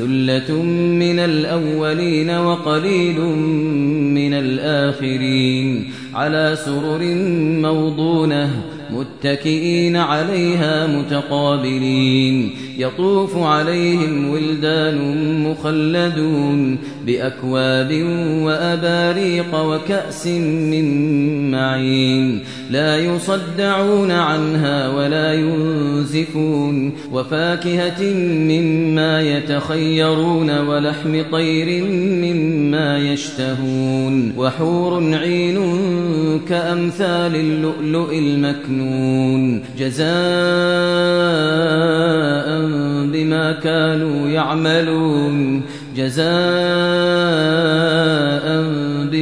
ثلة من الأولين وقليل من الآخرين. على سرر موضونة متكئين عليها متقابلين. يطوف عليهم ولدان مخلدون بأكواب وأباريق وكأس من معين. لا يصدعون عنها ولا ينزفون. وفاكهة مما يتخيرون ولحم طير مما يشتهون وحور عين كأمثال اللؤلؤ المكنون جزاء بما كانوا يعملون جزاء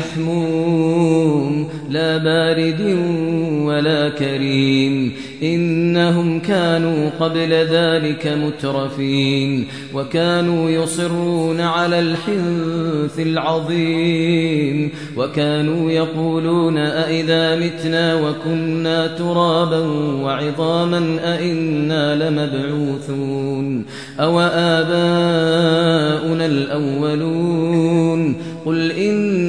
يحموم لا بارد ولا كريم. إنهم كانوا قبل ذلك مترفين وكانوا يصرون على الحنث العظيم. وكانوا يقولون أئذا متنا وكنا ترابا وعظاما أئنا لمبعوثون؟ أو آباؤنا الأولون؟ قل إن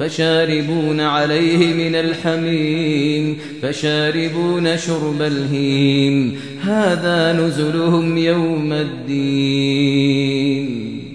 فشاربون عليه من الحميم فشاربون شرب الهيم. هذا نزلهم يوم الدين.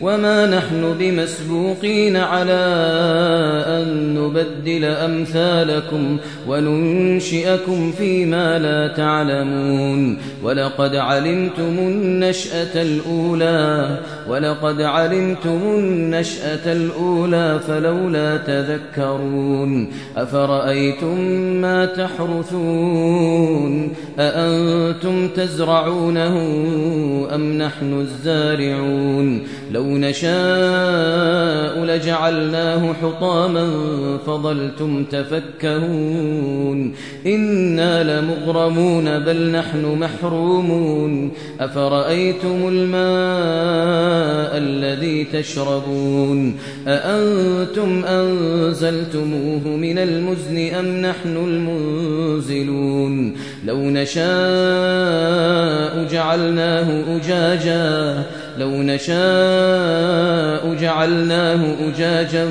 وما نحن بمسبوقين على أن نبدل أمثالكم وننشئكم فيما لا تعلمون ولقد علمتم النشأة الأولى ولقد علمتم النشأة الأولى فلولا تذكرون أفرأيتم ما تحرثون أأنتم تزرعونه أم نحن الزارعون لو نشاء لجعلناه حطاما فظلتم تفكهون إنا لمغرمون بل نحن محرومون أفرأيتم الماء الذي تشربون أأنتم أنزلتموه من المزن أم نحن المنزلون لو نشاء جعلناه أجاجا لو نشاء جعلناه أجاجا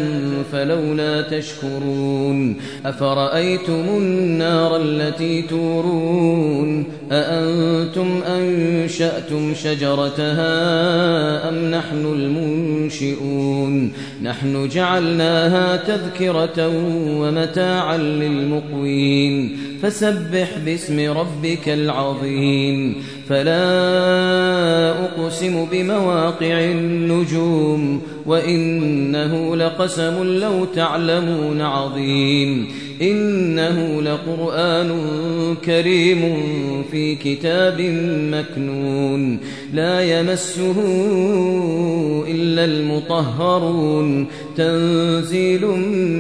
فلولا تشكرون أفرأيتم النار التي تورون أأنتم أنشأتم شجرتها أم نحن المنشئون نحن جعلناها تذكرة ومتاعا للمقوين فسبح باسم ربك العظيم. فلا أقسم بمواقع النجوم وإنه لقسم لو تعلمون عظيم. إنه لقرآن كريم في كتاب مكنون. لا يمسه إلا المطهرون. تنزيل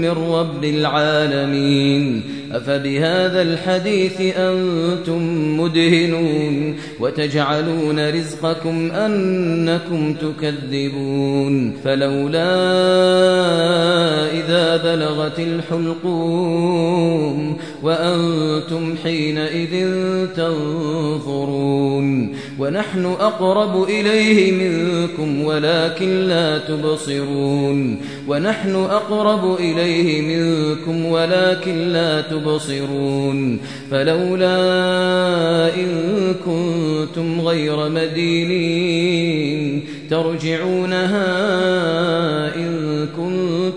من رب العالمين. أفبهذا الحديث أنتم مدهنون. وتجعلون رزقكم أنكم تكذبون. فلولا إذا بلغت الحلقوم وأنتم حينئذ تنظرون ونحن أقرب إليه منكم ولكن لا تبصرون ونحن أقرب إليه منكم ولكن لا تبصرون فلولا إن كنتم غير مدينين ترجعونها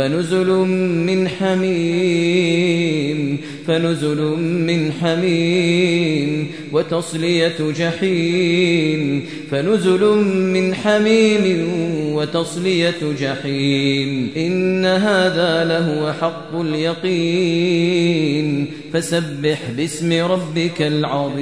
فنزل من حميم فنزل من حميم وتصلية جحيم فنزل من حميم وتصلية جحيم. إن هذا لهو حق اليقين فسبح باسم ربك العظيم.